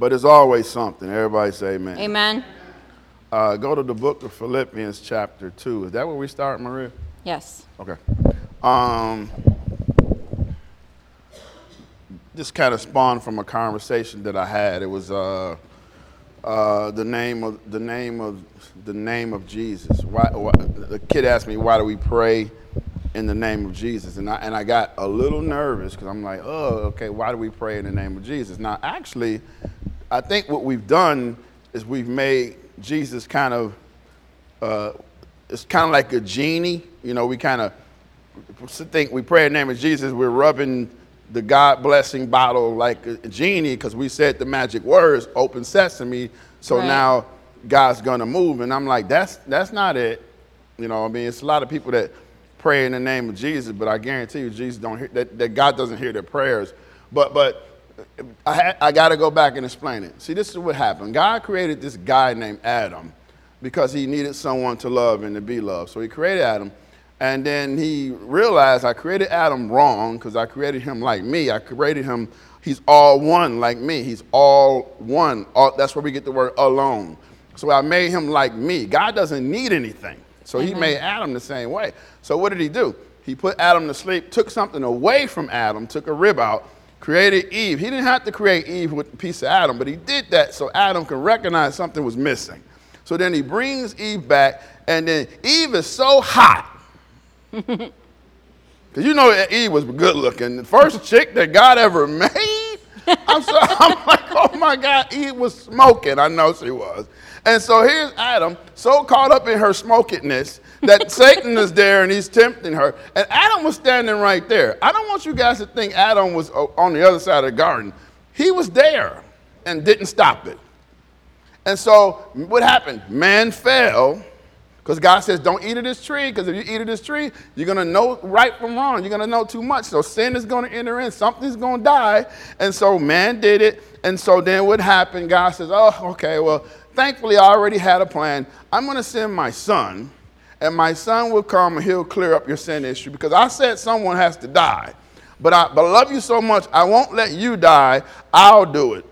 but it's always something. Everybody say amen. Amen. Uh, go to the book of Philippians, chapter 2. Is that where we start, Maria? Yes. Okay. Um, this kind of spawned from a conversation that I had. It was uh, uh, the name of the name of the name of Jesus. Why, why, the kid asked me, "Why do we pray in the name of Jesus?" And I and I got a little nervous because I'm like, "Oh, okay. Why do we pray in the name of Jesus?" Now, actually, I think what we've done is we've made Jesus kind of uh, it's kind of like a genie. You know, we kind of think we pray in the name of Jesus, we're rubbing the God blessing bottle like a genie because we said the magic words, open sesame. So Right. now God's gonna move. And I'm like, that's that's not it. You know, I mean, it's a lot of people that pray in the name of Jesus, but I guarantee you, Jesus don't hear that, that God doesn't hear their prayers. But but I, ha- I got to go back and explain it. See, this is what happened. God created this guy named Adam because he needed someone to love and to be loved. So he created Adam. And then he realized I created Adam wrong because I created him like me. I created him, he's all one like me. He's all one. All, that's where we get the word alone. So I made him like me. God doesn't need anything. So he made Adam the same way. So what did he do? He put Adam to sleep, took something away from Adam, took a rib out, created Eve. He didn't have to create Eve with a piece of Adam, but he did that so Adam could recognize something was missing. So then he brings Eve back, and then Eve is so hot. Because you know Eve was good looking. The first chick that God ever made. I'm, so, I'm like, oh my God, Eve was smoking. I know she was. And so here's Adam, so caught up in her smokiness that Satan is there and he's tempting her. And Adam was standing right there. I don't want you guys to think Adam was uh, on the other side of the garden. He was there and didn't stop it. And so what happened? Man fell because God says, don't eat of this tree, because if you eat of this tree, you're going to know right from wrong. You're going to know too much. So sin is going to enter in. Something's going to die. And so man did it. And so then what happened? God says, oh, okay, well, thankfully I already had a plan. I'm going to send my son, and my son will come and he'll clear up your sin issue because I said someone has to die. But I, but I love you so much, I won't let you die. I'll do it.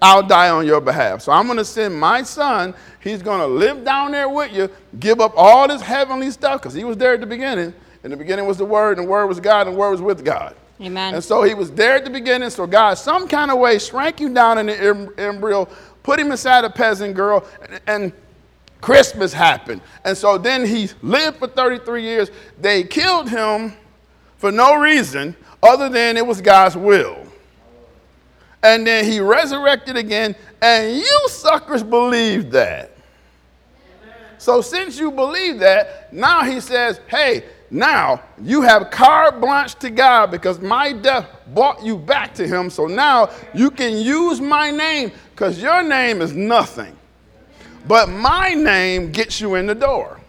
I'll die on your behalf. So I'm going to send my son. He's going to live down there with you, give up all this heavenly stuff because he was there at the beginning. In the beginning was the Word, and the Word was God, and the Word was with God. Amen. And so he was there at the beginning. So God, some kind of way, shrank you down in the em- embryo, put him inside a peasant girl, and, and Christmas happened. And so then he lived for 33 years. They killed him for no reason other than it was God's will. And then he resurrected again, and you suckers believe that. So since you believe that, now he says, hey, now you have carte blanche to God because my death brought you back to him. So now you can use my name because your name is nothing. But my name gets you in the door.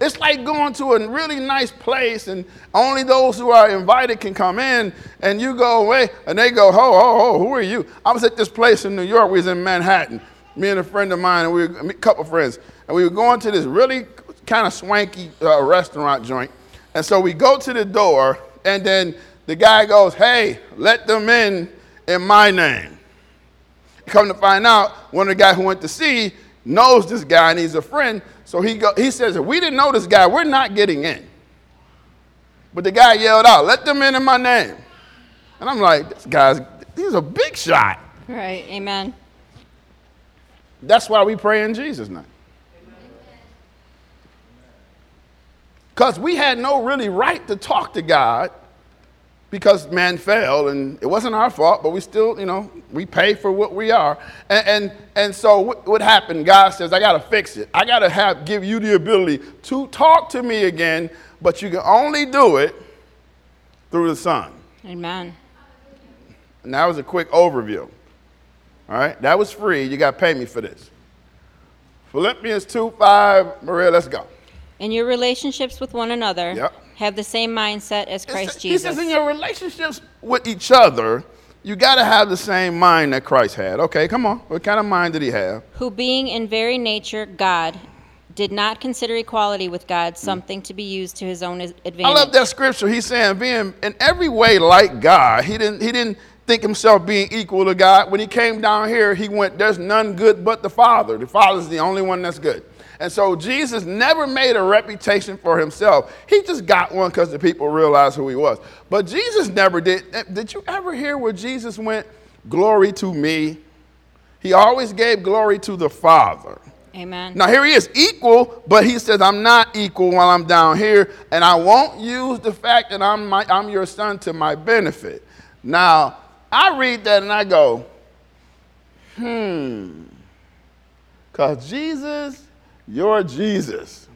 It's like going to a really nice place and only those who are invited can come in and you go away and they go, ho, ho, ho, who are you? I was at this place in New York, we was in Manhattan, me and a friend of mine, and we were, a couple friends, and we were going to this really kind of swanky uh, restaurant joint. And so we go to the door and then the guy goes, hey, let them in in my name. Come to find out, one of the guys who went to see knows this guy and he's a friend. So he, go, he says, if we didn't know this guy, we're not getting in. But the guy yelled out, let them in in my name. And I'm like, this guy's, he's a big shot. Right. Amen. That's why we pray in Jesus' name. Because we had no really right to talk to God because man fell and it wasn't our fault, but we still, you know, we pay for what we are. And, and, and so what, what happened? God says, I got to fix it. I got to have give you the ability to talk to me again, but you can only do it through the Son. Amen. And that was a quick overview. All right, that was free. You got to pay me for this. Philippians 2 5, Maria, let's go. In your relationships with one another, Yep. have the same mindset as Christ says- Jesus. He says in your relationships with each other, you got to have the same mind that Christ had. Okay, come on. What kind of mind did he have? who being in very nature God, did not consider equality with God mm. something to be used to his own advantage. I love that scripture. He's saying being in every way like God. He didn't he didn't think himself being equal to God. When he came down here, he went, There's none good but the Father. The Father's the only one that's good. And so Jesus never made a reputation for himself. He just got one because the people realized who he was. But Jesus never did. Eh, did you ever hear where Jesus went, Glory to me? He always gave glory to the Father. Amen. Now here he is equal, but he says, I'm not equal while I'm down here, and I won't use the fact that I'm, my, I'm your son to my benefit. Now, I read that and I go, hmm. Because Jesus, you're Jesus.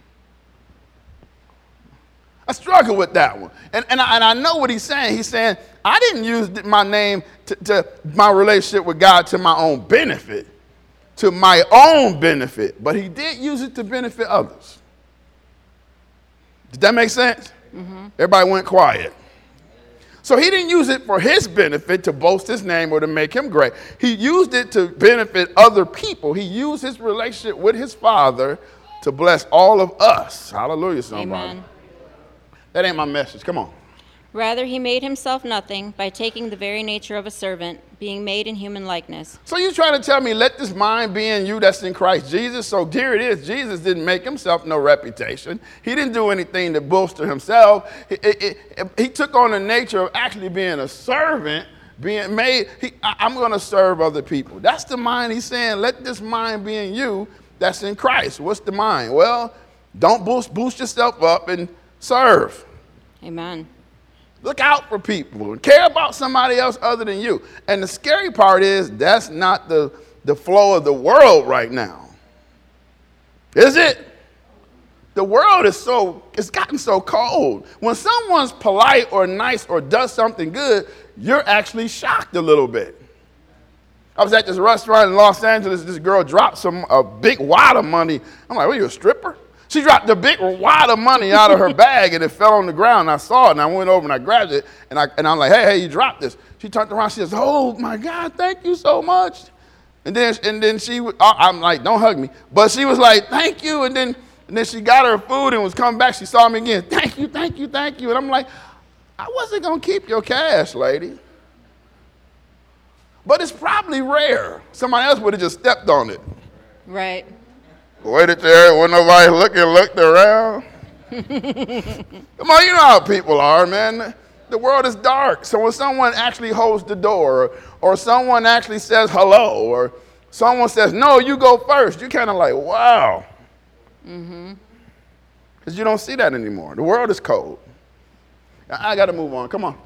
I struggle with that one. And, and, I, and I know what he's saying. He's saying, I didn't use my name to, to my relationship with God to my own benefit to my own benefit, but he did use it to benefit others. Did that make sense? Mm-hmm. Everybody went quiet. So he didn't use it for his benefit to boast his name or to make him great. He used it to benefit other people. He used his relationship with his father to bless all of us. Hallelujah, somebody. Amen. That ain't my message. Come on. Rather, he made himself nothing by taking the very nature of a servant, being made in human likeness. So you trying to tell me, let this mind be in you that's in Christ Jesus? So here it is. Jesus didn't make himself no reputation. He didn't do anything to bolster himself. He, he, he took on the nature of actually being a servant, being made. He, I'm going to serve other people. That's the mind he's saying. Let this mind be in you that's in Christ. What's the mind? Well, don't boost, boost yourself up and serve. Amen. Look out for people and care about somebody else other than you. And the scary part is that's not the, the flow of the world right now. Is it? The world is so, it's gotten so cold. When someone's polite or nice or does something good, you're actually shocked a little bit. I was at this restaurant in Los Angeles. This girl dropped some a big wad of money. I'm like, "Are you a stripper?" She dropped a big wad of money out of her bag and it fell on the ground. I saw it and I went over and I grabbed it and, I, and I'm like, hey, hey, you dropped this. She turned around. She says, oh my God, thank you so much. And then, and then she, I'm like, don't hug me. But she was like, thank you. And then, and then she got her food and was coming back. She saw me again. Thank you, thank you, thank you. And I'm like, I wasn't going to keep your cash, lady. But it's probably rare. Somebody else would have just stepped on it. Right. Waited there when nobody looking, looked around. Come on, you know how people are, man. The world is dark. So when someone actually holds the door, or, or someone actually says hello, or someone says, no, you go first, you're kind of like, wow. Because mm-hmm. you don't see that anymore. The world is cold. I, I got to move on. Come on.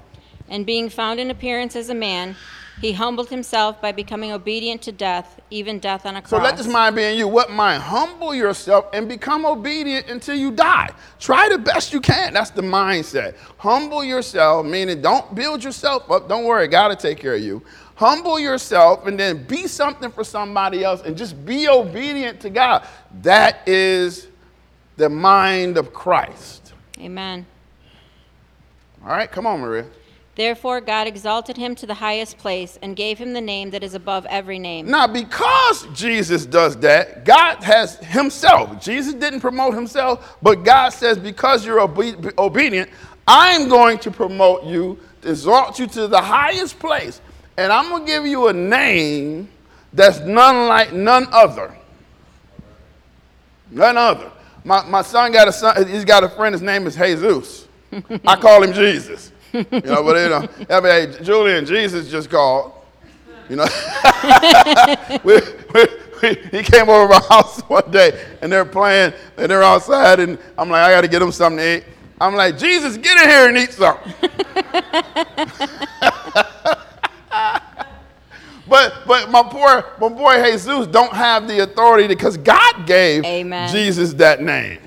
And being found in appearance as a man, he humbled himself by becoming obedient to death, even death on a cross. So let this mind be in you. What mind? Humble yourself and become obedient until you die. Try the best you can. That's the mindset. Humble yourself, meaning don't build yourself up. Don't worry, God will take care of you. Humble yourself and then be something for somebody else and just be obedient to God. That is the mind of Christ. Amen. All right, come on, Maria. Therefore, God exalted him to the highest place and gave him the name that is above every name. Now, because Jesus does that, God has himself. Jesus didn't promote himself, but God says, because you're obe- obedient, I'm going to promote you, exalt you to the highest place. And I'm going to give you a name that's none like none other. None other. My, my son got a son, he's got a friend, his name is Jesus. I call him Jesus you know, but you know, I mean, hey, Julian, Jesus just called. You know, we, we, we, he came over my house one day and they're playing and they're outside and I'm like, I got to get them something to eat. I'm like, Jesus, get in here and eat something. but but my poor my boy Jesus don't have the authority because God gave Amen. Jesus that name.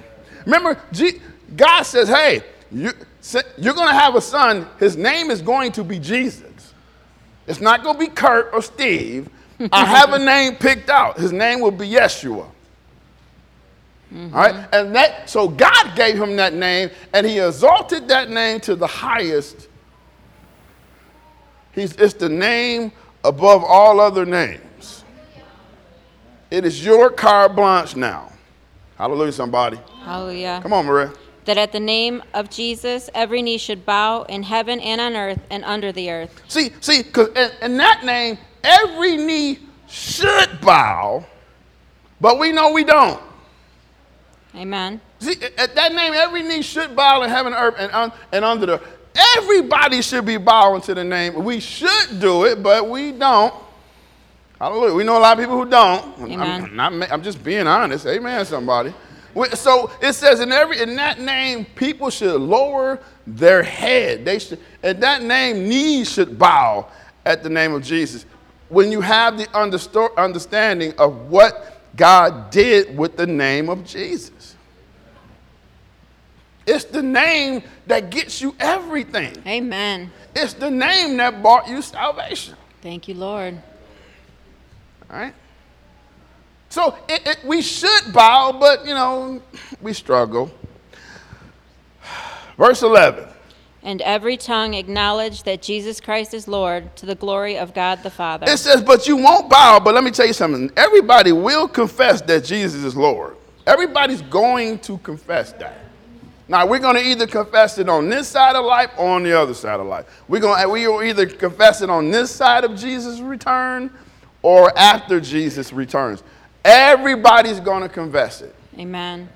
Remember, G- God says, "Hey, you, you're going to have a son. His name is going to be Jesus. It's not going to be Kurt or Steve. I have a name picked out. His name will be Yeshua. Mm-hmm. All right? And that so God gave him that name and he exalted that name to the highest. He's, it's the name above all other names. It is your carte blanche now. Hallelujah, somebody. Hallelujah. Come on, Maria. That at the name of Jesus every knee should bow in heaven and on earth and under the earth. See, see, because in, in that name, every knee should bow, but we know we don't. Amen. See, at that name, every knee should bow in heaven, earth, and, un, and under the. Everybody should be bowing to the name. We should do it, but we don't. Hallelujah. We know a lot of people who don't. Amen. I'm, not, I'm just being honest. Amen, somebody. So it says in every in that name, people should lower their head. They should, at that name, knees should bow at the name of Jesus. When you have the understo- understanding of what God did with the name of Jesus. It's the name that gets you everything. Amen. It's the name that brought you salvation. Thank you, Lord. All right? So it, it, we should bow, but you know, we struggle. Verse 11. And every tongue acknowledge that Jesus Christ is Lord to the glory of God the Father. It says, but you won't bow, but let me tell you something. Everybody will confess that Jesus is Lord. Everybody's going to confess that. Now we're going to either confess it on this side of life or on the other side of life. We're going to we will either confess it on this side of Jesus' return or after Jesus returns. Everybody's going to confess it. Amen.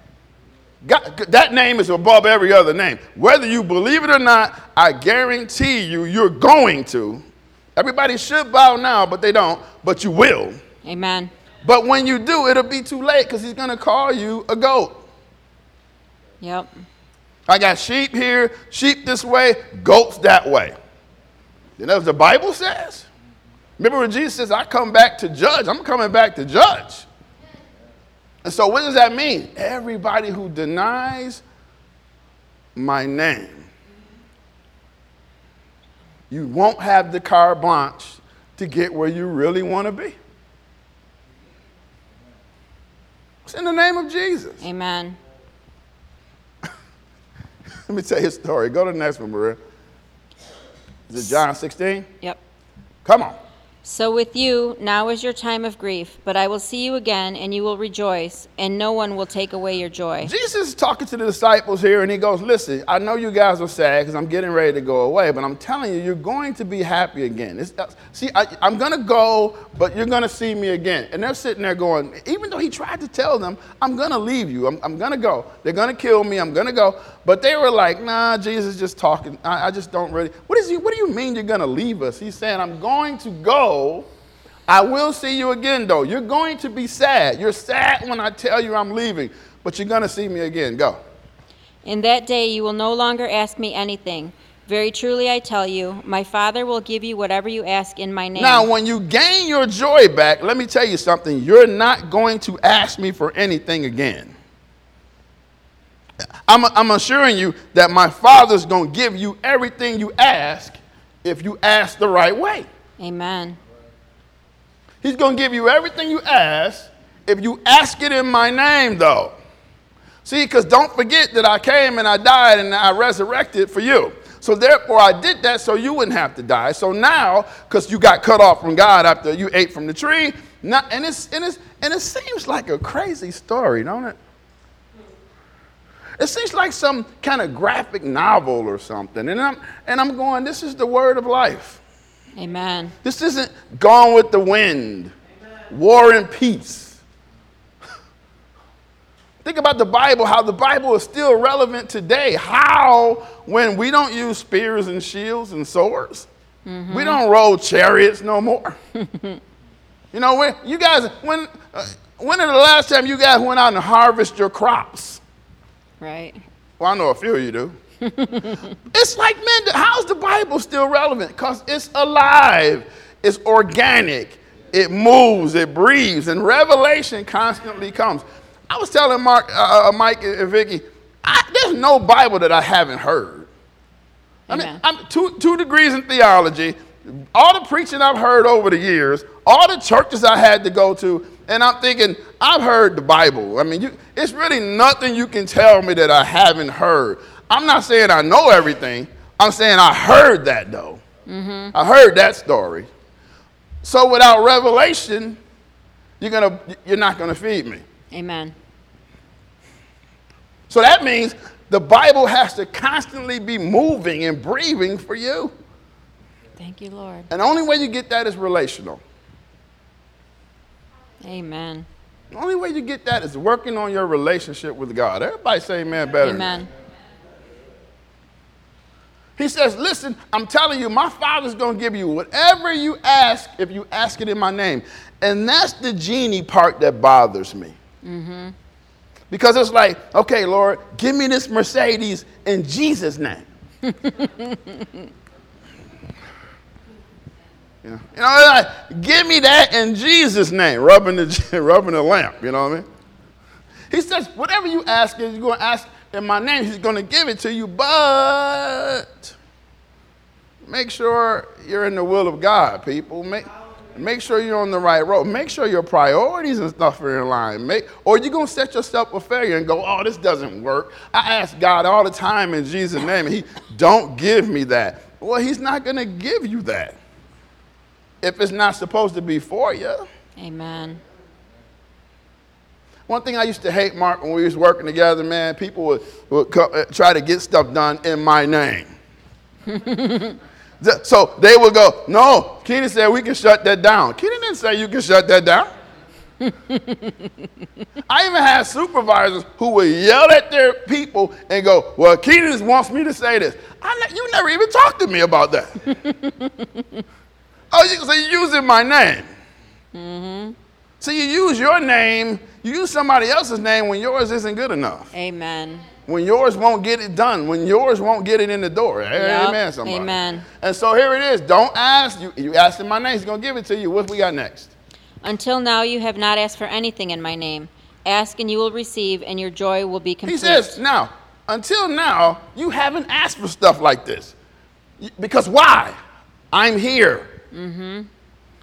God, that name is above every other name. Whether you believe it or not, I guarantee you, you're going to. Everybody should bow now, but they don't, but you will. Amen. But when you do, it'll be too late because he's going to call you a goat. Yep. I got sheep here, sheep this way, goats that way. You know what the Bible says? Remember when Jesus says, I come back to judge, I'm coming back to judge. And so, what does that mean? Everybody who denies my name, you won't have the carte blanche to get where you really want to be. It's in the name of Jesus. Amen. Let me tell you a story. Go to the next one, Maria. Is it John 16? Yep. Come on. So with you, now is your time of grief, but I will see you again, and you will rejoice, and no one will take away your joy. Jesus is talking to the disciples here, and he goes, Listen, I know you guys are sad because I'm getting ready to go away, but I'm telling you, you're going to be happy again. Uh, see, I, I'm going to go, but you're going to see me again. And they're sitting there going, Even though he tried to tell them, I'm going to leave you, I'm, I'm going to go. They're going to kill me, I'm going to go. But they were like, Nah, Jesus is just talking. I, I just don't really. What, is he, what do you mean you're going to leave us? He's saying, I'm going to go. I will see you again, though. You're going to be sad. You're sad when I tell you I'm leaving, but you're going to see me again. Go. In that day you will no longer ask me anything. Very truly I tell you, my Father will give you whatever you ask in my name. Now, when you gain your joy back, let me tell you something. You're not going to ask me for anything again. I'm, I'm assuring you that my Father's going to give you everything you ask if you ask the right way. Amen. He's going to give you everything you ask if you ask it in my name, though. See, because don't forget that I came and I died and I resurrected for you. So therefore, I did that so you wouldn't have to die. So now, because you got cut off from God after you ate from the tree, not, and, it's, and, it's, and it seems like a crazy story, don't it? It seems like some kind of graphic novel or something. And I'm, and I'm going, this is the word of life. Amen. This isn't gone with the wind, war and peace. Think about the Bible, how the Bible is still relevant today. How, when we don't use spears and shields and swords, we don't roll chariots no more. you know, when you guys, when, uh, when is the last time you guys went out and harvest your crops? Right. Well, I know a few of you do. it's like, man, how's the Bible still relevant? Because it's alive, it's organic, it moves, it breathes, and revelation constantly comes. I was telling Mark, uh, uh, Mike and Vicky, I, there's no Bible that I haven't heard. I mean, Amen. I'm two, two degrees in theology, all the preaching I've heard over the years, all the churches I had to go to, and I'm thinking, I've heard the Bible. I mean, you, it's really nothing you can tell me that I haven't heard. I'm not saying I know everything. I'm saying I heard that though. Mm-hmm. I heard that story. So without revelation, you're gonna you're not gonna feed me. Amen. So that means The Bible has to constantly be moving and breathing for you. Thank you, Lord. And the only way you get that is relational. Amen. The only way you get that is working on your relationship with God. Everybody say amen better. Amen. He says, Listen, I'm telling you, my Father's going to give you whatever you ask if you ask it in my name. And that's the genie part that bothers me. Mm-hmm. Because it's like, okay, Lord, give me this Mercedes in Jesus' name. You know, you know, like, give me that in Jesus' name, rubbing the, rubbing the lamp, you know what I mean? He says, whatever you ask, you're going to ask in my name, he's going to give it to you, but make sure you're in the will of God, people. Make, make sure you're on the right road. Make sure your priorities and stuff are in line. Make, or you're going to set yourself for failure and go, oh, this doesn't work. I ask God all the time in Jesus' name, and he don't give me that. Well, he's not going to give you that if it's not supposed to be for you. Amen. One thing I used to hate, Mark, when we was working together, man, people would, would co- uh, try to get stuff done in my name. So they would go, no, Keenan said we can shut that down. Keenan didn't say you can shut that down. I even had supervisors who would yell at their people and go, well, Keenan wants me to say this. I ne- you never even talked to me about that. oh, you, so you're using my name. Mhm. So you use your name, you use somebody else's name when yours isn't good enough. Amen. When yours won't get it done, when yours won't get it in the door. Yup. Amen, somebody. Amen. And so here it is. Don't ask. You, you ask in my name, he's going to give it to you. What we got next? Until now, you have not asked for anything in my name. Ask and you will receive, and your joy will be complete. He says, now, until now, you haven't asked for stuff like this. Because why? I'm here.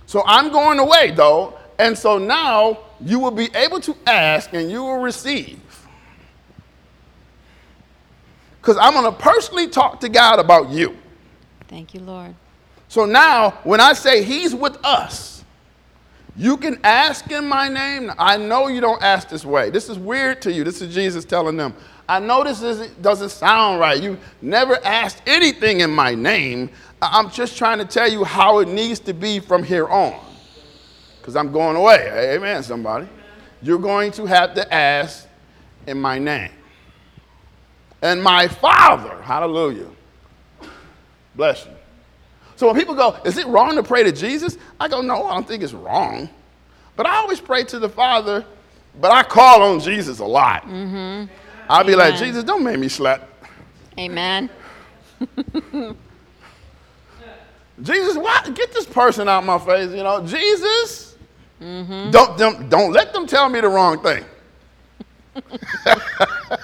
So I'm going away, though. And so now you will be able to ask and you will receive. Because I'm going to personally talk to God about you. Thank you, Lord. So now, when I say He's with us, you can ask in my name. I know you don't ask this way. This is weird to you. This is Jesus telling them. I know this doesn't sound right. You never asked anything in my name. I'm just trying to tell you how it needs to be from here on. Because I'm going away. Amen, somebody. You're going to have to ask in my name. And my Father, hallelujah, bless you. So when people go, is it wrong to pray to Jesus? I go, no, I don't think it's wrong. But I always pray to the Father, but I call on Jesus a lot. Mm-hmm. I'll be like, Jesus, don't make me slap. Amen. Jesus, why? Get this person out my face, you know. Jesus, mm-hmm. don't, don't, don't let them tell me the wrong thing.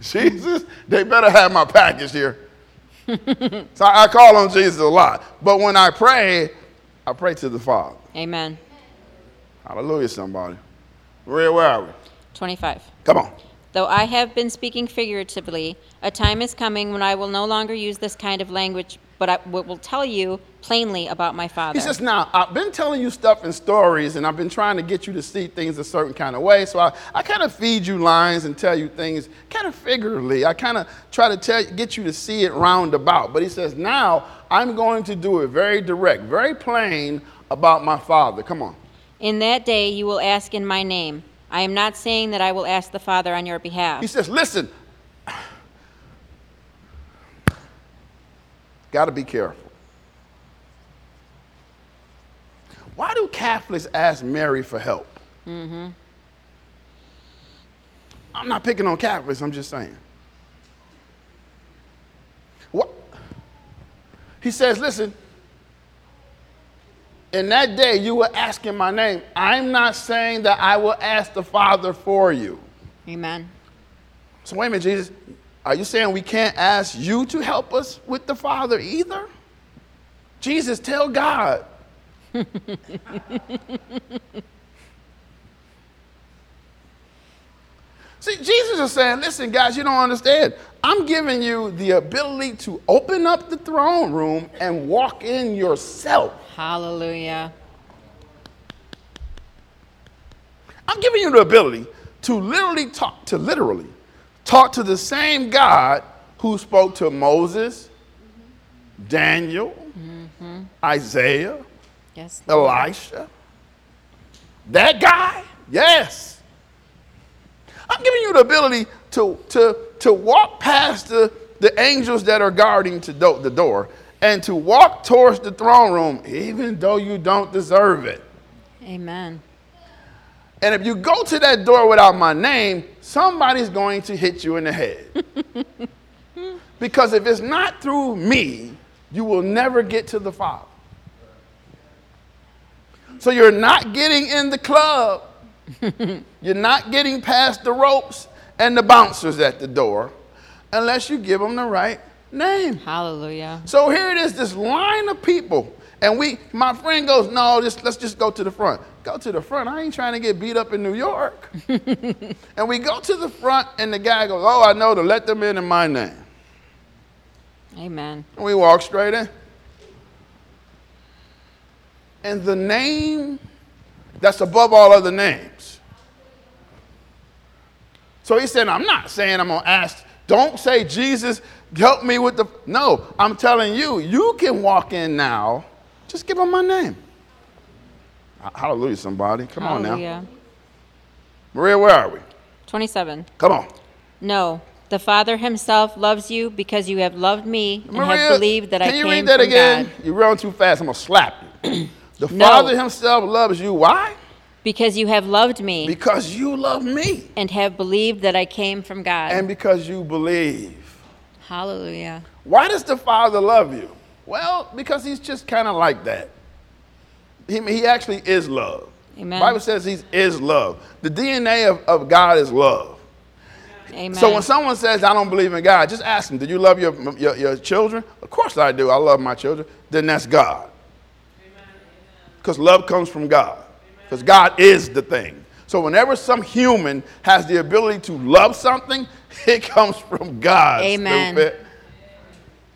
Jesus, they better have my package here. so I call on Jesus a lot. But when I pray, I pray to the Father. Amen. Hallelujah, somebody. Where, where are we? 25. Come on. Though I have been speaking figuratively, a time is coming when I will no longer use this kind of language, but I will tell you plainly about my Father. He says, now, I've been telling you stuff in stories, and I've been trying to get you to see things a certain kind of way. So I, I kind of feed you lines and tell you things kind of figuratively. I kind of try to tell, get you to see it roundabout. But he says, now I'm going to do it very direct, very plain about my Father. Come on. In that day you will ask in my name. I am not saying that I will ask the Father on your behalf. He says, listen, got to be careful. Why do Catholics ask Mary for help? Mm-hmm. I'm not picking on Catholics, I'm just saying. What? He says, listen, in that day you were asking my name. I'm not saying that I will ask the Father for you. Amen. So wait a minute, Jesus. Are you saying we can't ask you to help us with the Father either? Jesus, tell God. See, Jesus is saying, listen, guys, you don't understand. I'm giving you the ability to open up the throne room and walk in yourself. Hallelujah. I'm giving you the ability to literally talk, to literally talk to the same God who spoke to Moses, Daniel, Isaiah, Yes. Lord. Elisha. That guy? Yes. I'm giving you the ability to, to, to walk past the, the angels that are guarding to do, the door and to walk towards the throne room, even though you don't deserve it. Amen. And if you go to that door without my name, somebody's going to hit you in the head. because if it's not through me, you will never get to the Father. So you're not getting in the club. you're not getting past the ropes and the bouncers at the door unless you give them the right name. Hallelujah. So here it is, this line of people. And we, my friend goes, no, just, let's just go to the front. Go to the front. I ain't trying to get beat up in New York. and we go to the front, and the guy goes, oh, I know to let them in in my name. Amen. And we walk straight in. And the name that's above all other names. So he said, I'm not saying I'm going to ask, don't say, Jesus, help me with the. No, I'm telling you, you can walk in now. Just give him my name. Hallelujah, somebody. Come on now. Hallelujah. Maria, where are we? 27. Come on. No, the Father himself loves you because you have loved me and Maria, have believed that I came. from God. can you read that again? God. You run too fast. I'm going to slap you. The No. Father himself loves you. Why? Because you have loved me Because you love me. and have believed that I came from God. And because you believe. Hallelujah. Why does the Father love you? Well, because he's just kind of like that. He, he actually is love. Amen. The Bible says he is love. The DNA of, of God is love. Amen. So when someone says, I don't believe in God, just ask them, do you love your, your, your children? Of course I do. I love my children. Then that's God. Because love comes from God. Because God is the thing. So whenever some human has the ability to love something, it comes from God. Amen.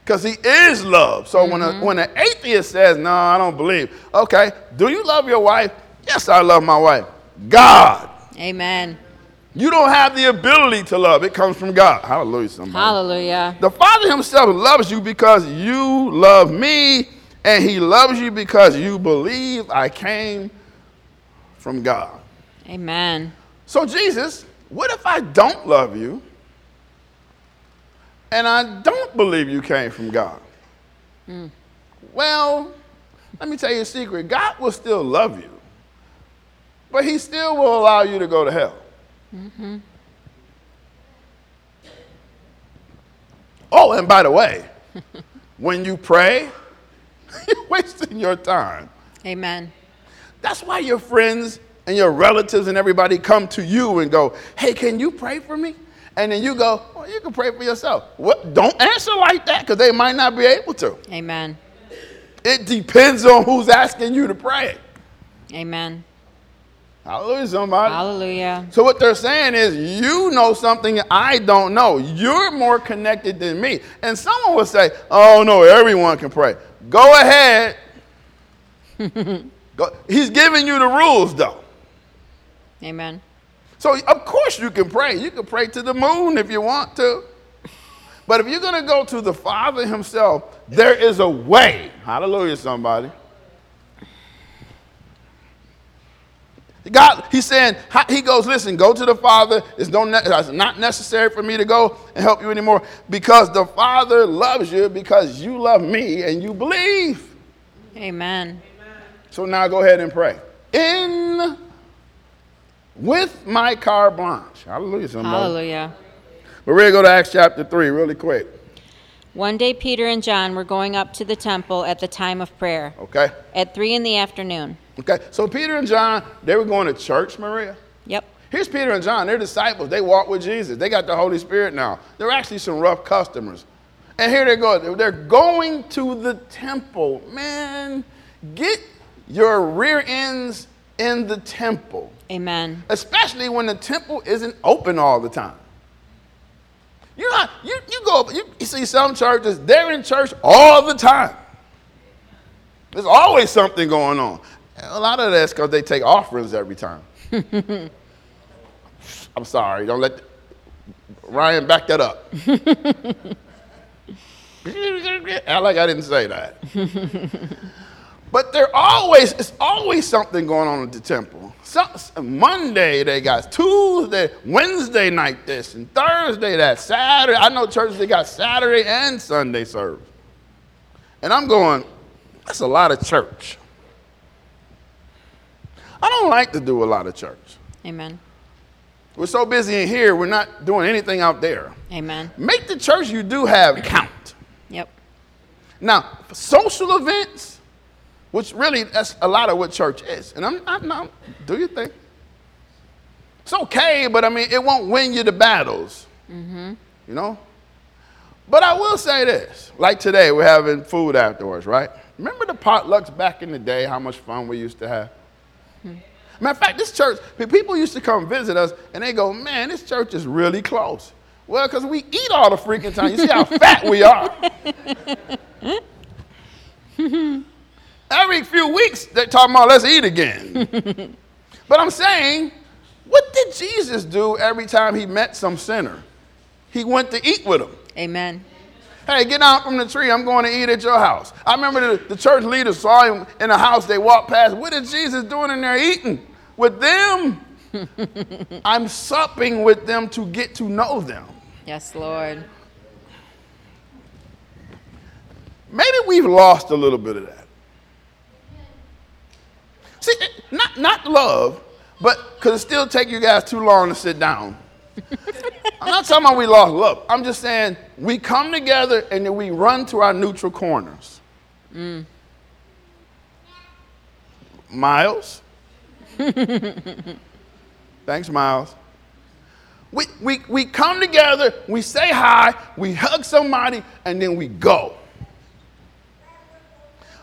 Because he is love. So when, a, mm-hmm. when an atheist says, no, I don't believe, okay, do you love your wife? Yes, I love my wife. God. Amen. You don't have the ability to love. It comes from God. Hallelujah, somebody. Hallelujah. The Father Himself loves you because you love me, and He loves you because you believe I came from God. Amen. So, Jesus, what if I don't love you and I don't believe you came from God? Mm. Well, let me tell you a secret God will still love you, but He still will allow you to go to hell. Mm-hmm. Oh, and by the way, when you pray, you're wasting your time. Amen. That's why your friends and your relatives and everybody come to you and go, hey, can you pray for me? And then you go, well, you can pray for yourself. What? Don't answer like that because they might not be able to. Amen. It depends on who's asking you to pray. Amen. Hallelujah, somebody. Hallelujah. So what they're saying is, you know something I don't know. You're more connected than me. And someone would say, oh no, everyone can pray. Go ahead. Go. He's giving you the rules though. Amen. So of course you can pray. You can pray to the moon if you want to. But if you're going to go to the Father himself, there is a way. Hallelujah, somebody. God, he's saying, he goes, listen, go to the Father. It's, ne- it's not necessary for me to go and help you anymore because the Father loves you because you love me and you believe. Amen. So now go ahead and pray. In with my carte blanche. Hallelujah, somebody. Hallelujah. But we're going to go to Acts chapter 3 really quick. One day Peter and John were going up to the temple at the time of prayer, Okay? at three in the afternoon. Okay. So Peter and John, they were going to church, Maria. Yep. Here's Peter and John. They're disciples. They walk with Jesus. They got the Holy Spirit now. They're actually some rough customers. And here they go. They're going to the temple. Man, get your rear ends in the temple, Amen. especially when the temple isn't open all the time. You know, you, you go, you, you see some churches, they're in church all the time. There's always something going on. A lot of that's because they take offerings every time. I'm sorry, don't let, Ryan, back that up. Act like I didn't say that. but there always, it's always something going on at the temple. Some, Monday they got Tuesday, Wednesday night this, and Thursday that, Saturday. I know churches they got Saturday and Sunday service. And I'm going, that's a lot of church. I don't like to do a lot of church. Amen. We're so busy in here, we're not doing anything out there. Amen. Make the church you do have count. Yep. Now, social events, which really that's a lot of what church is, and I'm, I'm not, do your thing. It's okay, but I mean, it won't win you the battles. Mm-hmm. You know? But I will say this like today, we're having food afterwards, right? Remember the potlucks back in the day, how much fun we used to have? Hmm. Matter of fact, this church, people used to come visit us and they go, man, this church is really close. Well, because we eat all the freaking time. You see how fat we are. Every few weeks, they're talking about let's eat again. but I'm saying, what did Jesus do every time he met some sinner? He went to eat with them. Amen. Hey, get out from the tree. I'm going to eat at your house. I remember the, the church leaders saw him in a house. They walked past. What is Jesus doing in there eating? With them. I'm supping with them to get to know them. Yes, Lord. Maybe we've lost a little bit of that. See, not, not love, but because it still take you guys too long to sit down. I'm not talking about we lost love. I'm just saying we come together and then we run to our neutral corners. Mm. Miles. Thanks, Miles. We, we, we come together, we say hi, we hug somebody, and then we go.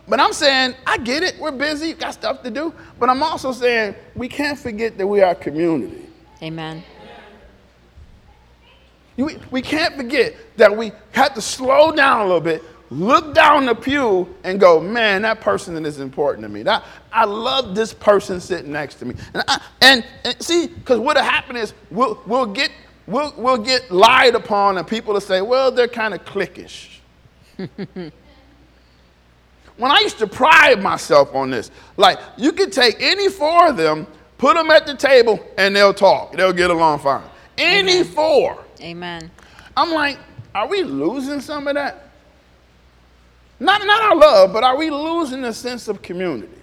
But I'm saying, I get it, we're busy, got stuff to do. But I'm also saying, we can't forget that we are a community. Amen. We, we can't forget that we have to slow down a little bit, look down the pew, and go, man, that person is important to me. That, I love this person sitting next to me. And, I, and, and see, because what'll happen is we'll, we'll, get, we'll, we'll get lied upon, and people will say, well, they're kind of cliquish. when I used to pride myself on this, like you could take any four of them, put them at the table, and they'll talk. They'll get along fine. Any Amen. four. Amen. I'm like, are we losing some of that? Not, not our love, but are we losing the sense of community?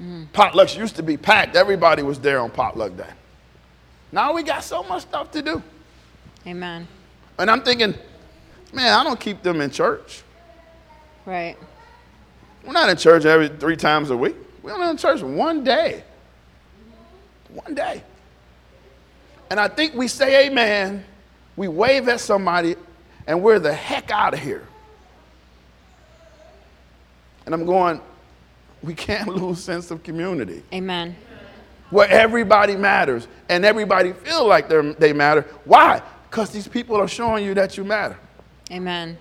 Mm. Potlucks used to be packed. Everybody was there on potluck day. Now we got so much stuff to do. Amen. And I'm thinking, man, I don't keep them in church. Right. We're not in church every three times a week. We're only in church one day. One day. And I think we say amen, we wave at somebody, and we're the heck out of here. And I'm going, we can't lose sense of community. Amen. Where everybody matters and everybody feel like they matter. Why? Because these people are showing you that you matter. Amen.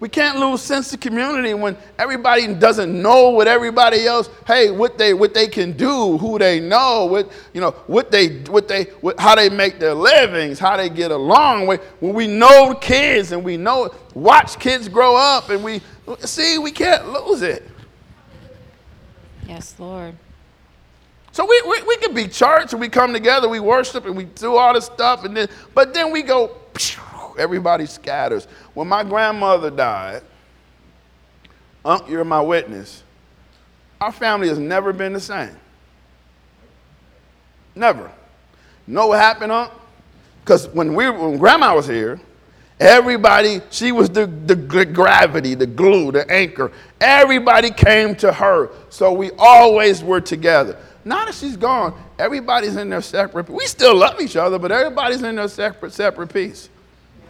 We can't lose sense of community when everybody doesn't know what everybody else, hey, what they what they can do, who they know, what you know, what they what they what, how they make their livings, how they get along. When, when we know kids and we know watch kids grow up and we see we can't lose it. Yes, Lord. So we, we, we can be church and we come together, we worship and we do all this stuff, and then but then we go, everybody scatters. When my grandmother died, Unc, you're my witness. Our family has never been the same. Never. You know what happened, Unc? Because when we when grandma was here, everybody, she was the, the gravity, the glue, the anchor. Everybody came to her. So we always were together. Now that she's gone, everybody's in their separate. We still love each other, but everybody's in their separate separate piece.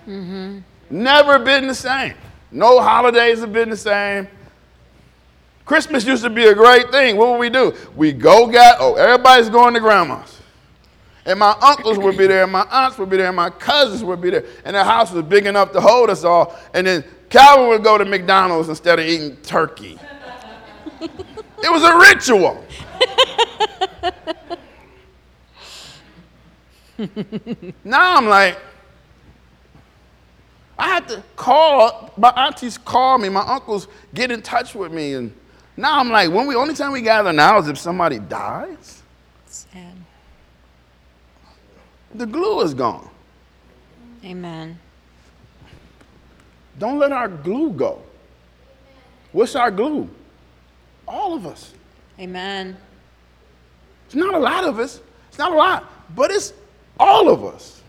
Mm-hmm. Never been the same. No holidays have been the same. Christmas used to be a great thing. What would we do? We go get, oh, everybody's going to grandma's. And my uncles would be there, and my aunts would be there, and my cousins would be there. And the house was big enough to hold us all. And then Calvin would go to McDonald's instead of eating turkey. it was a ritual. now I'm like, had to call, my aunties call me, my uncles get in touch with me. And now I'm like, when we, only time we gather now is if somebody dies. Sad. The glue is gone. Amen. Don't let our glue go. What's our glue? All of us. Amen. It's not a lot of us. It's not a lot, but it's all of us.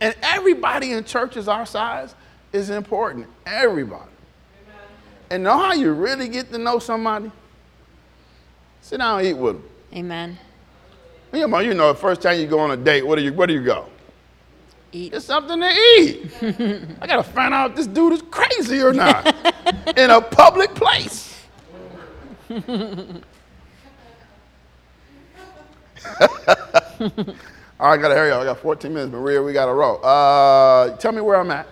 And everybody in churches our size is important. Everybody. And know how you really get to know somebody? Sit down and eat with them. Amen. You know, you know, the first time you go on a date, where do you, where do you go? Eat. Get something to eat. I gotta find out if this dude is crazy or not in a public place. All right, I gotta hurry up. I got 14 minutes, Maria. We gotta roll. Uh, tell me where I'm at.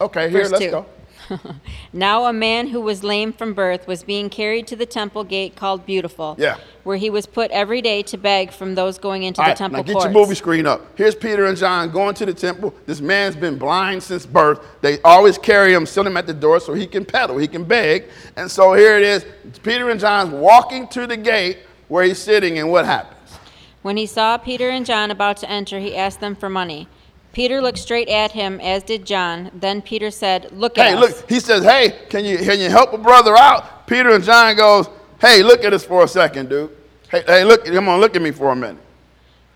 Okay, here, Verse let's two. go. Now a man who was lame from birth was being carried to the temple gate called Beautiful, Yeah. where he was put every day to beg from those going into All the right, temple now get courts. your movie screen up. Here's Peter and John going to the temple. This man's been blind since birth. They always carry him, sit him at the door so he can pedal, he can beg. And so here it is. Peter and John's walking to the gate where he's sitting, and what happens? When he saw Peter and John about to enter, he asked them for money. Peter looked straight at him, as did John. Then Peter said, Look at Hey, us. look, he says, Hey, can you can you help a brother out? Peter and John goes, Hey, look at us for a second, dude. Hey, hey, look, come on, look at me for a minute.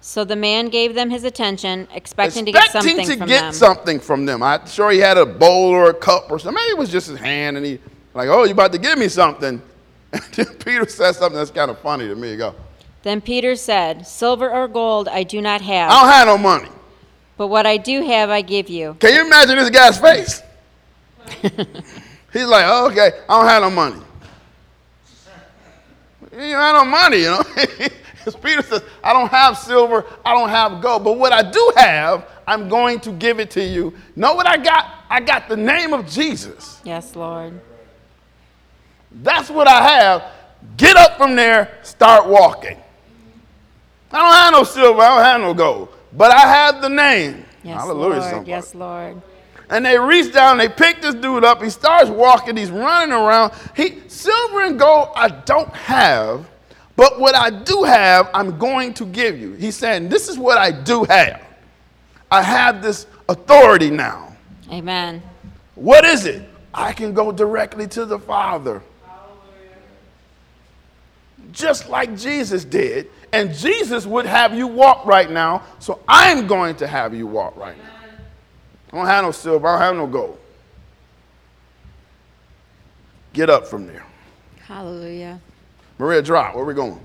So the man gave them his attention, expecting, to get Expecting something to from get them. something from them. I'm sure he had a bowl or a cup or something. Maybe it was just his hand, and he like, Oh, you about to give me something? And then Peter says something that's kind of funny to me. He Go, Then Peter said, Silver or gold I do not have. I don't have no money. but what I do have I give you. Can you imagine this guy's face? He's like, oh, okay, I don't have no money. You don't have no money, you know. Peter says, I don't have silver, I don't have gold, but what I do have, I'm going to give it to you. Know what I got? I got the name of Jesus. Yes, Lord. That's what I have. Get up from there, start walking. I don't have no silver, I don't have no gold, but I have the name. Yes, Hallelujah, Lord. somebody. Yes, Lord. And they reach down, they pick this dude up. He starts walking, he's running around. He silver and gold I don't have, but what I do have, I'm going to give you. He's saying, This is what I do have. I have this authority now. Amen. What is it? I can go directly to the Father. Just like Jesus did. And Jesus would have you walk right now, so I'm going to have you walk right now. I don't have no silver, I don't have no gold. Get up from there. Hallelujah. Maria, drop. Where are we going?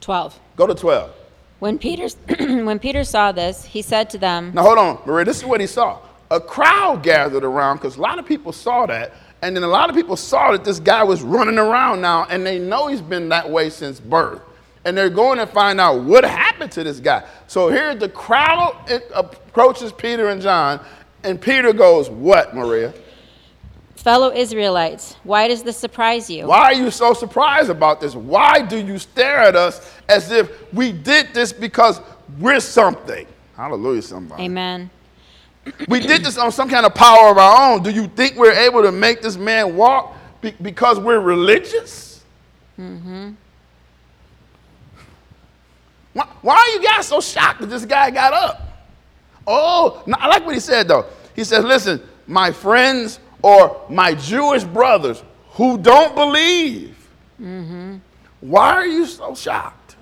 12. Go to 12. When Peter, when Peter saw this, he said to them, Now hold on, Maria. This is what he saw. A crowd gathered around because a lot of people saw that, and then a lot of people saw that this guy was running around now, and they know he's been that way since birth, and they're going to find out what happened to this guy. So here the crowd approaches Peter and John, and Peter goes, "What, Maria? Fellow Israelites, why does this surprise you? Why are you so surprised about this? Why do you stare at us as if we did this because we're something?" Hallelujah, somebody. Amen. We did this on some kind of power of our own. Do you think we're able to make this man walk be- because we're religious? Mm-hmm. Why, why are you guys so shocked that this guy got up? Oh, no, I like what he said though. He says, listen, my friends or my Jewish brothers who don't believe, mm-hmm. why are you so shocked?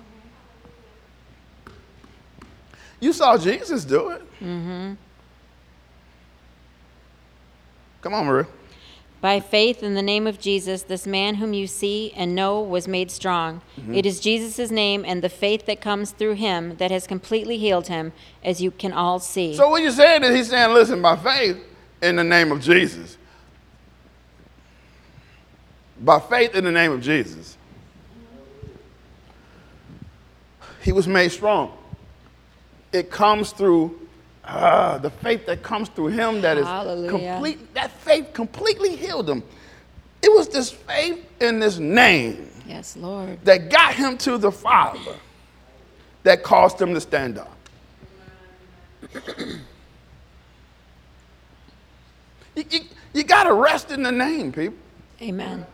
You saw Jesus do it. Mm-hmm. Come on, Maria. By faith in the name of Jesus, this man whom you see and know was made strong. Mm-hmm. It is Jesus' name and the faith that comes through him that has completely healed him, as you can all see. So what you're saying is he's saying, listen, by faith in the name of Jesus. By faith in the name of Jesus. He was made strong. It comes through uh, the faith that comes through him that is Hallelujah. complete. That faith completely healed him. It was this faith in this name yes, Lord. that got him to the Father that caused him to stand up. You, you, you got to rest in the name, people. Amen.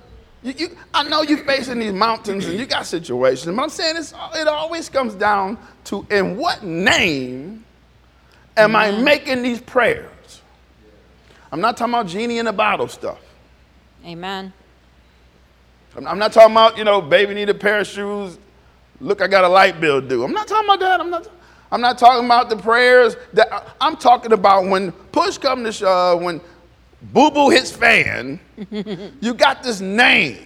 You, you, I know you're facing these mountains and you got situations, but I'm saying it's, it always comes down to in what name am I making these prayers? I'm not talking about genie in a bottle stuff. Amen. I'm, not talking about, you know, baby need a pair of shoes. Look, I got a light bill due. I'm not talking about that. I'm not. I'm not talking about the prayers. That I'm talking about when push comes to shove, when boo boo hits fan, you got this name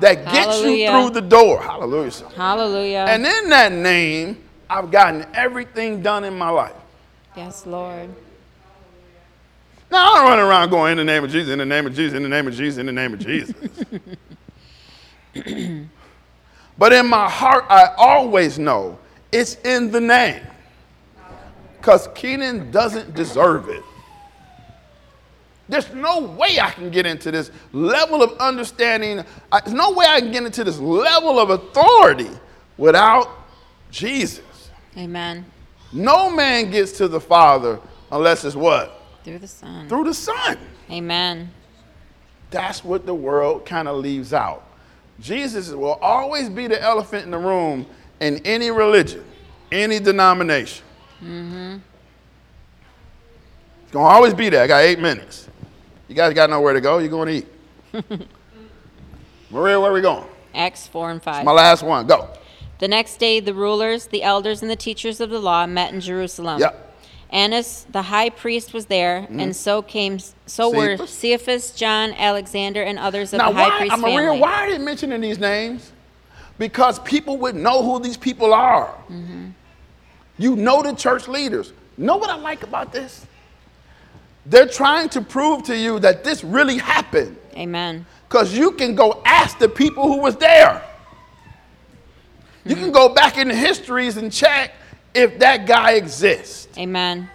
that gets you through the door. Hallelujah. Hallelujah. And in that name, I've gotten everything done in my life. Yes, Lord. Now I don't run around going in the name of Jesus, in the name of Jesus, in the name of Jesus, in the name of Jesus. but in my heart, I always know it's in the name. Because Keenan doesn't deserve it. There's no way I can get into this level of understanding. I- There's no way I can get into this level of authority without Jesus. Amen. No man gets to the Father unless it's what? Through the Son. Through the Son. Amen. That's what the world kind of leaves out. Jesus will always be the elephant in the room in any religion, any denomination. It's going to always be there. I got eight minutes. You guys got nowhere to go. You're going to eat. Maria, where are we going? Acts 4 and 5. My last one. Go. The next day, the rulers, the elders, and the teachers of the law met in Jerusalem. Yep. Mm-hmm. Annas, the high priest, was there, and so came, so were Cephas. Cephas, John, Alexander, and others of Now, the high why, priest Maria, family. why are they mentioning these names? Because people would know who these people are. Mm-hmm. You know the church leaders. Know what I like about this? They're trying to prove to you that this really happened. Amen. Because you can go ask the people who was there. You can go back in the histories and check if that guy exists. Amen.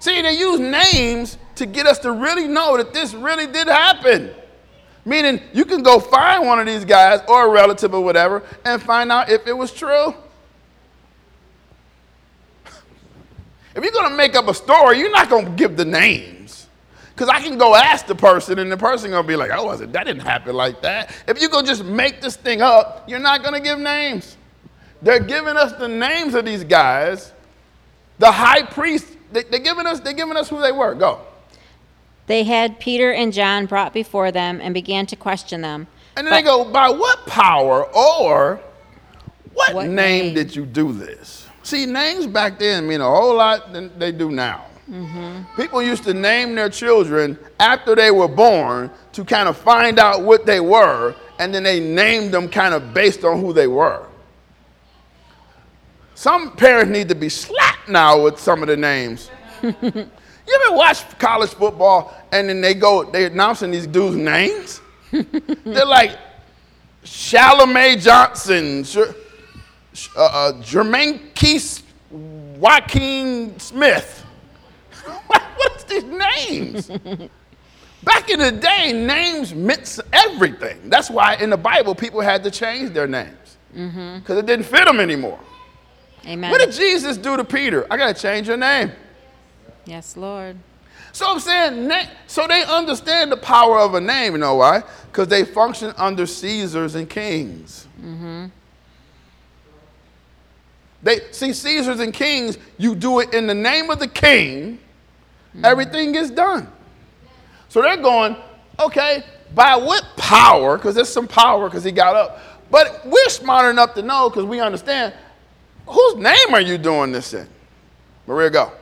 See, they use names to get us to really know that this really did happen. Meaning, you can go find one of these guys or a relative or whatever and find out if it was true. If you're going to make up a story, you're not going to give the names. Because I can go ask the person, and the person going to be like, oh, was it? that didn't happen like that. If you go just make this thing up, you're not going to give names. They're giving us the names of these guys. The high priest, they, they're, giving us, they're giving us who they were. Go. They had Peter and John brought before them and began to question them. And then they go, by what power or what, What name, name? did you do this? See, names back then mean a whole lot than they do now. People used to name their children after they were born to kind of find out what they were, and then they named them kind of based on who they were. Some parents need to be slapped now with some of the names. you ever watch college football and then they go, they're announcing these dudes' names? They're like Chalamet Johnson, uh, uh, Jermaine Keith, Joaquin Smith. what, is these names? Back in the day, names meant everything. That's why in the Bible, people had to change their names mm-hmm. because it didn't fit them anymore. Amen. What did Jesus do to Peter? I got to change your name. yes, Lord. So I'm saying, so they understand the power of a name. You know why? Because they function under Caesars and kings. Mm-hmm. They see Caesars and kings. You do it in the name of the king. Mm-hmm. Everything gets done. So they're going, okay, by what power? Because there's some power because he got up. But we're smart enough to know because we understand whose name are you doing this in? Maria, go.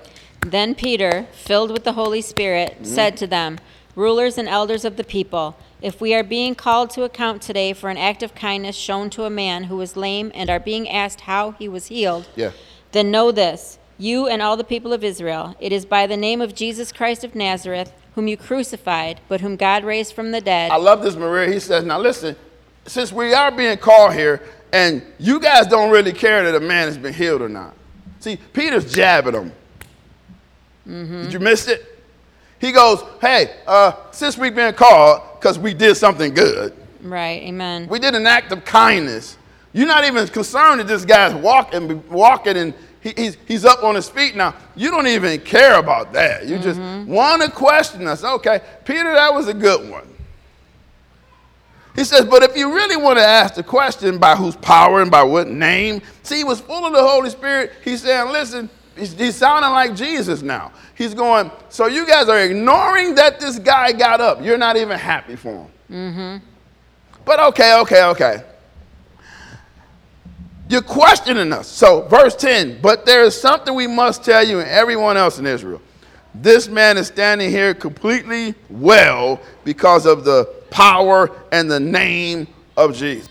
Then Peter, filled with the Holy Spirit, mm-hmm. said to them, Rulers and elders of the people, if we are being called to account today for an act of kindness shown to a man who was lame and are being asked how he was healed, Yeah. then know this, you and all the people of Israel, it is by the name of Jesus Christ of Nazareth, whom you crucified, but whom God raised from the dead. I love this, Maria. He says, now listen, since we are being called here, and you guys don't really care that a man has been healed or not. See, Peter's jabbing him. Did you miss it? He goes, hey, uh, since we've been called, because we did something good, Right, amen. we did an act of kindness. You're not even concerned that this guy's walking, walking and he, he's, he's up on his feet now. You don't even care about that. You just mm-hmm. want to question us. Okay, Peter, that was a good one. He says, but if you really want to ask the question by whose power and by what name, see, he was full of the Holy Spirit. He's saying, listen, he's, he's sounding like Jesus now. He's going, so you guys are ignoring that this guy got up. You're not even happy for him. Mm-hmm. But okay, okay, okay. You're questioning us. So, verse 10 But there is something we must tell you and everyone else in Israel. This man is standing here completely well because of the power and the name of Jesus.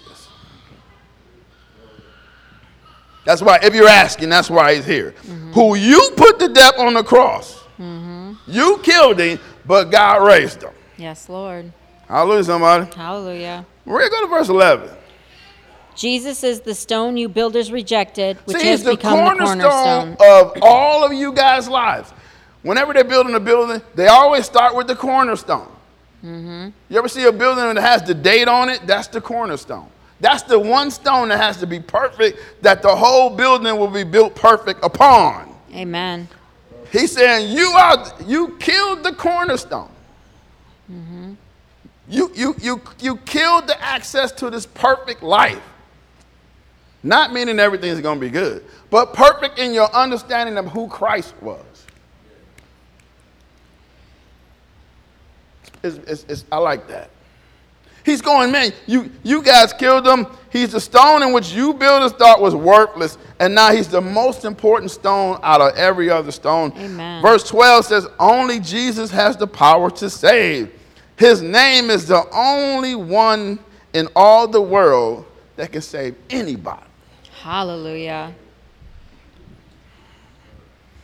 That's why, if you're asking, that's why he's here. Mm-hmm. Who you put to death on the cross. Mm-hmm. You killed him, but God raised him. Yes, Lord. Hallelujah, somebody. Hallelujah. We're going to go to verse 11. Jesus is the stone you builders rejected, which See, has the become the cornerstone cornerstone. of all of you guys' lives. Whenever they're building a building, they always start with the cornerstone. Mm-hmm. You ever see a building that has the date on it? That's the cornerstone. That's the one stone that has to be perfect, that the whole building will be built perfect upon. Amen. He's saying, You are you killed the cornerstone. Mm-hmm. You, you, you, you killed the access to this perfect life. Not meaning everything's going to be good, but perfect in your understanding of who Christ was. It's, it's, it's, I like that. He's going, man, you, you guys killed him. He's the stone in which you builders thought was worthless, and now he's the most important stone out of every other stone. Amen. Verse 12 says, Only Jesus has the power to save. His name is the only one in all the world that can save anybody. Hallelujah.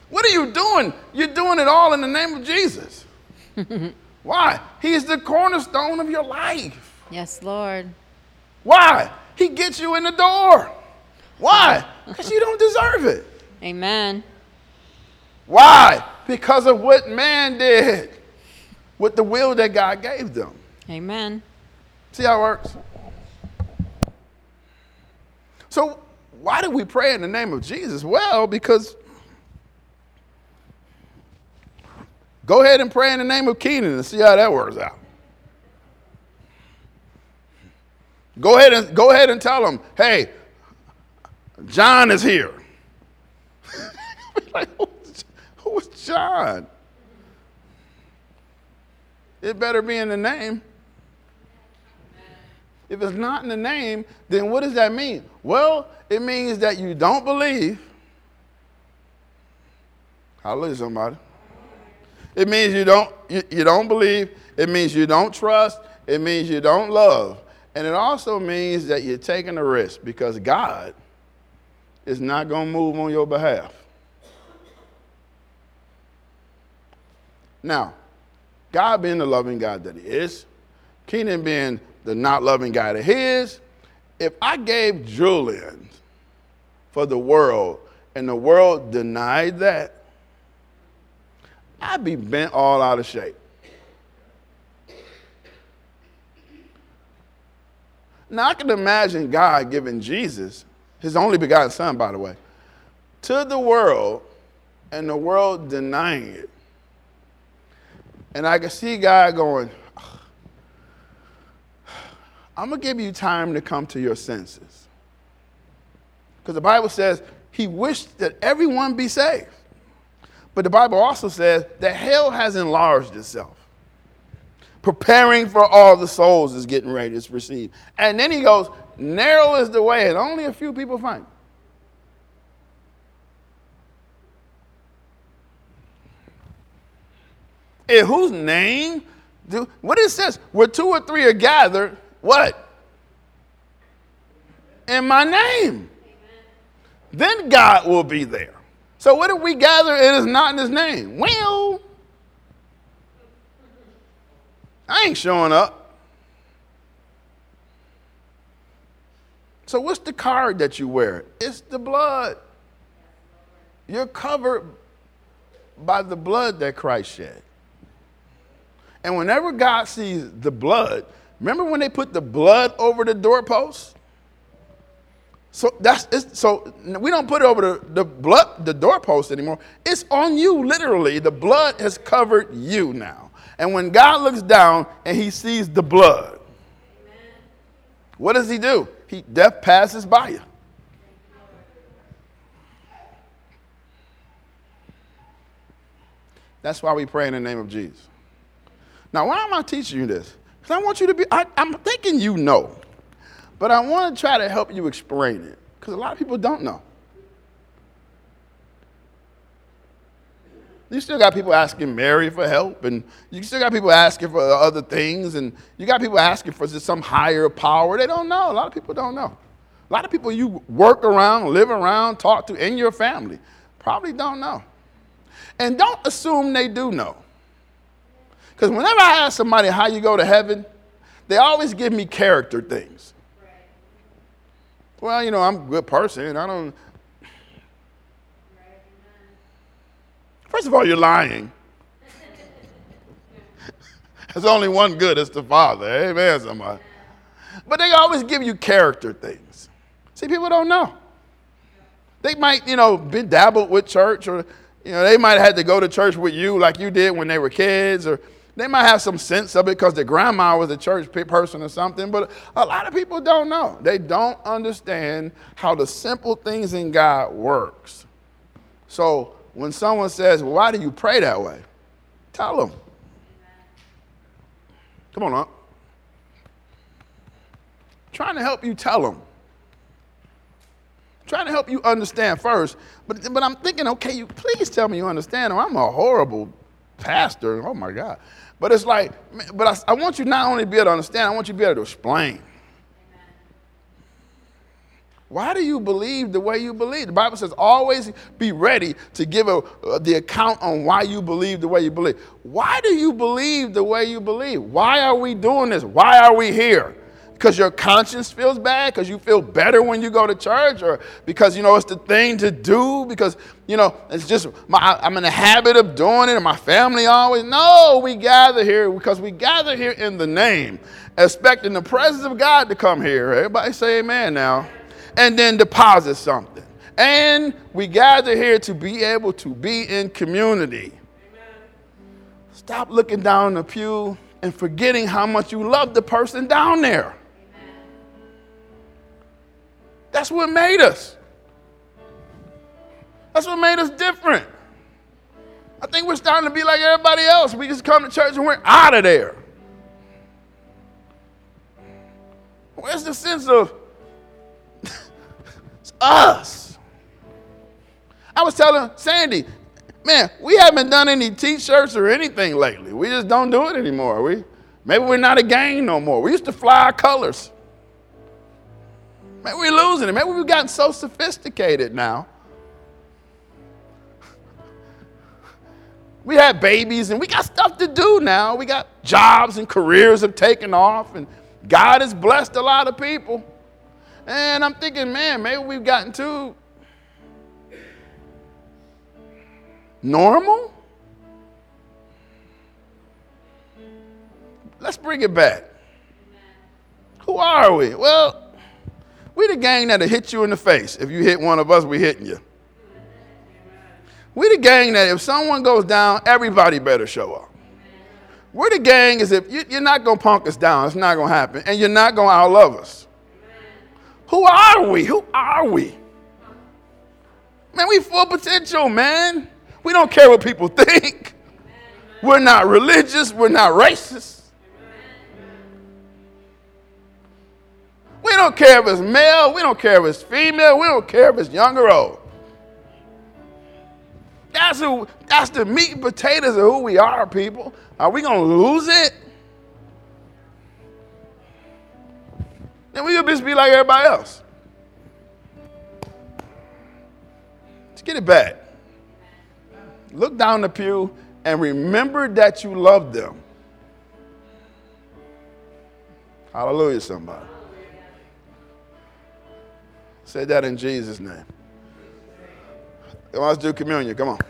What are you doing? You're doing it all in the name of Jesus. Why? He's the cornerstone of your life. Yes, Lord. Why? He gets you in the door. Why? Because you don't deserve it. Amen. Why? Because of what man did with the will that God gave them. Amen. See how it works? So, why do we pray in the name of Jesus? Well, because go ahead and pray in the name of Keenan and see how that works out. Go ahead and go ahead and tell him, hey, John is here. like, who's, who's John? It better be in the name. If it's not in the name, then what does that mean? Well, it means that you don't believe. Hallelujah, somebody. It means you don't you, you don't believe. It means you don't trust. It means you don't love. And it also means that you're taking a risk because God is not going to move on your behalf. Now, God being the loving God that He is, Keenan being the not loving guy that his, if I gave Julian for the world and the world denied that, I'd be bent all out of shape. Now, I can imagine God giving Jesus, his only begotten son, by the way, to the world and the world denying it. And I can see God going, I'm going to give you time to come to your senses. Because the Bible says he wished that everyone be saved. But the Bible also says that hell has enlarged itself, preparing for all the souls is getting ready to receive. And then he goes, narrow is the way, and only a few people find. In whose name? Do, what it says, where two or three are gathered, what? In my name. Then God will be there. So what if we gather and it's not in his name? Well, I ain't showing up. So what's the card that you wear? It's the blood. You're covered by the blood that Christ shed. And whenever God sees the blood, remember when they put the blood over the doorpost? So that's so we don't put it over the, the blood the doorpost anymore. It's on you literally. The blood has covered you now. And when God looks down and he sees the blood, what does he do? He death passes by you. That's why we pray in the name of Jesus. Now, why am I teaching you this? Because I want you to be, I, I'm thinking you know, but I want to try to help you explain it because a lot of people don't know. You still got people asking Mary for help, and you still got people asking for uh, other things, and you got people asking for just some higher power. They don't know. A lot of people don't know. A lot of people you work around, live around, talk to in your family probably don't know. And don't assume they do know. Because whenever I ask somebody how you go to heaven, they always give me character things. Well, you know, I'm a good person. I don't. First of all, you're lying. There's only one good, it's the Father. Amen, somebody. But they always give you character things. See, people don't know. They might, you know, been dabbled with church or you know, they might have had to go to church with you like you did when they were kids, or they might have some sense of it because their grandma was a church person or something. But a lot of people don't know. They don't understand how the simple things in God works. So when someone says, well, "Why do you pray that way?" Tell them. Come on up. trying to help you tell them trying to help you understand first. But, but I'm thinking, okay, you please tell me you understand, or I'm a horrible pastor. Oh my God. But it's like, but I, I want you not only to be able to understand, I want you to be able to explain. Why do you believe the way you believe? The Bible says always be ready to give a, uh, the account on why you believe the way you believe. Why do you believe the way you believe? Why are we doing this? Why are we here? Because your conscience feels bad, because you feel better when you go to church, or because you know it's the thing to do, because you know it's just my, I'm in the habit of doing it, and my family always. No, we gather here because we gather here in the name, expecting the presence of God to come here. Everybody say amen now, and then deposit something. And we gather here to be able to be in community. Stop looking down the pew and forgetting how much you love the person down there. That's what made us. That's what made us different. I think we're starting to be like everybody else. We just come to church and we're out of there. Where's the sense of us? I was telling Sandy, man, we haven't done any t-shirts or anything lately. We just don't do it anymore. We maybe we're not a gang no more. We used to fly our colors. Maybe we're losing it. Maybe we've gotten so sophisticated now. We have babies and we got stuff to do now. We got jobs and careers have taken off, and God has blessed a lot of people. And I'm thinking, man, maybe we've gotten too normal. Let's bring it back. Who are we? Well, we the gang that'll hit you in the face. If you hit one of us, we hitting you. We the gang that if someone goes down, everybody better show up. We're the gang is if you, are not to punk us down. It's not to happen. And you're not to outlove us. Who are we? Who are we? Man, we full potential, man. We don't care what people think. We're not religious. We're not racist. We don't care if it's male, we don't care if it's female, we don't care if it's young or old. That's who that's the meat and potatoes of who we are, people. Are we gonna lose it? Then we'll just be like everybody else. Let's get it back. Look down the pew and remember that you love them. Hallelujah, somebody. Say that in Jesus' name. Let's do communion. Come on.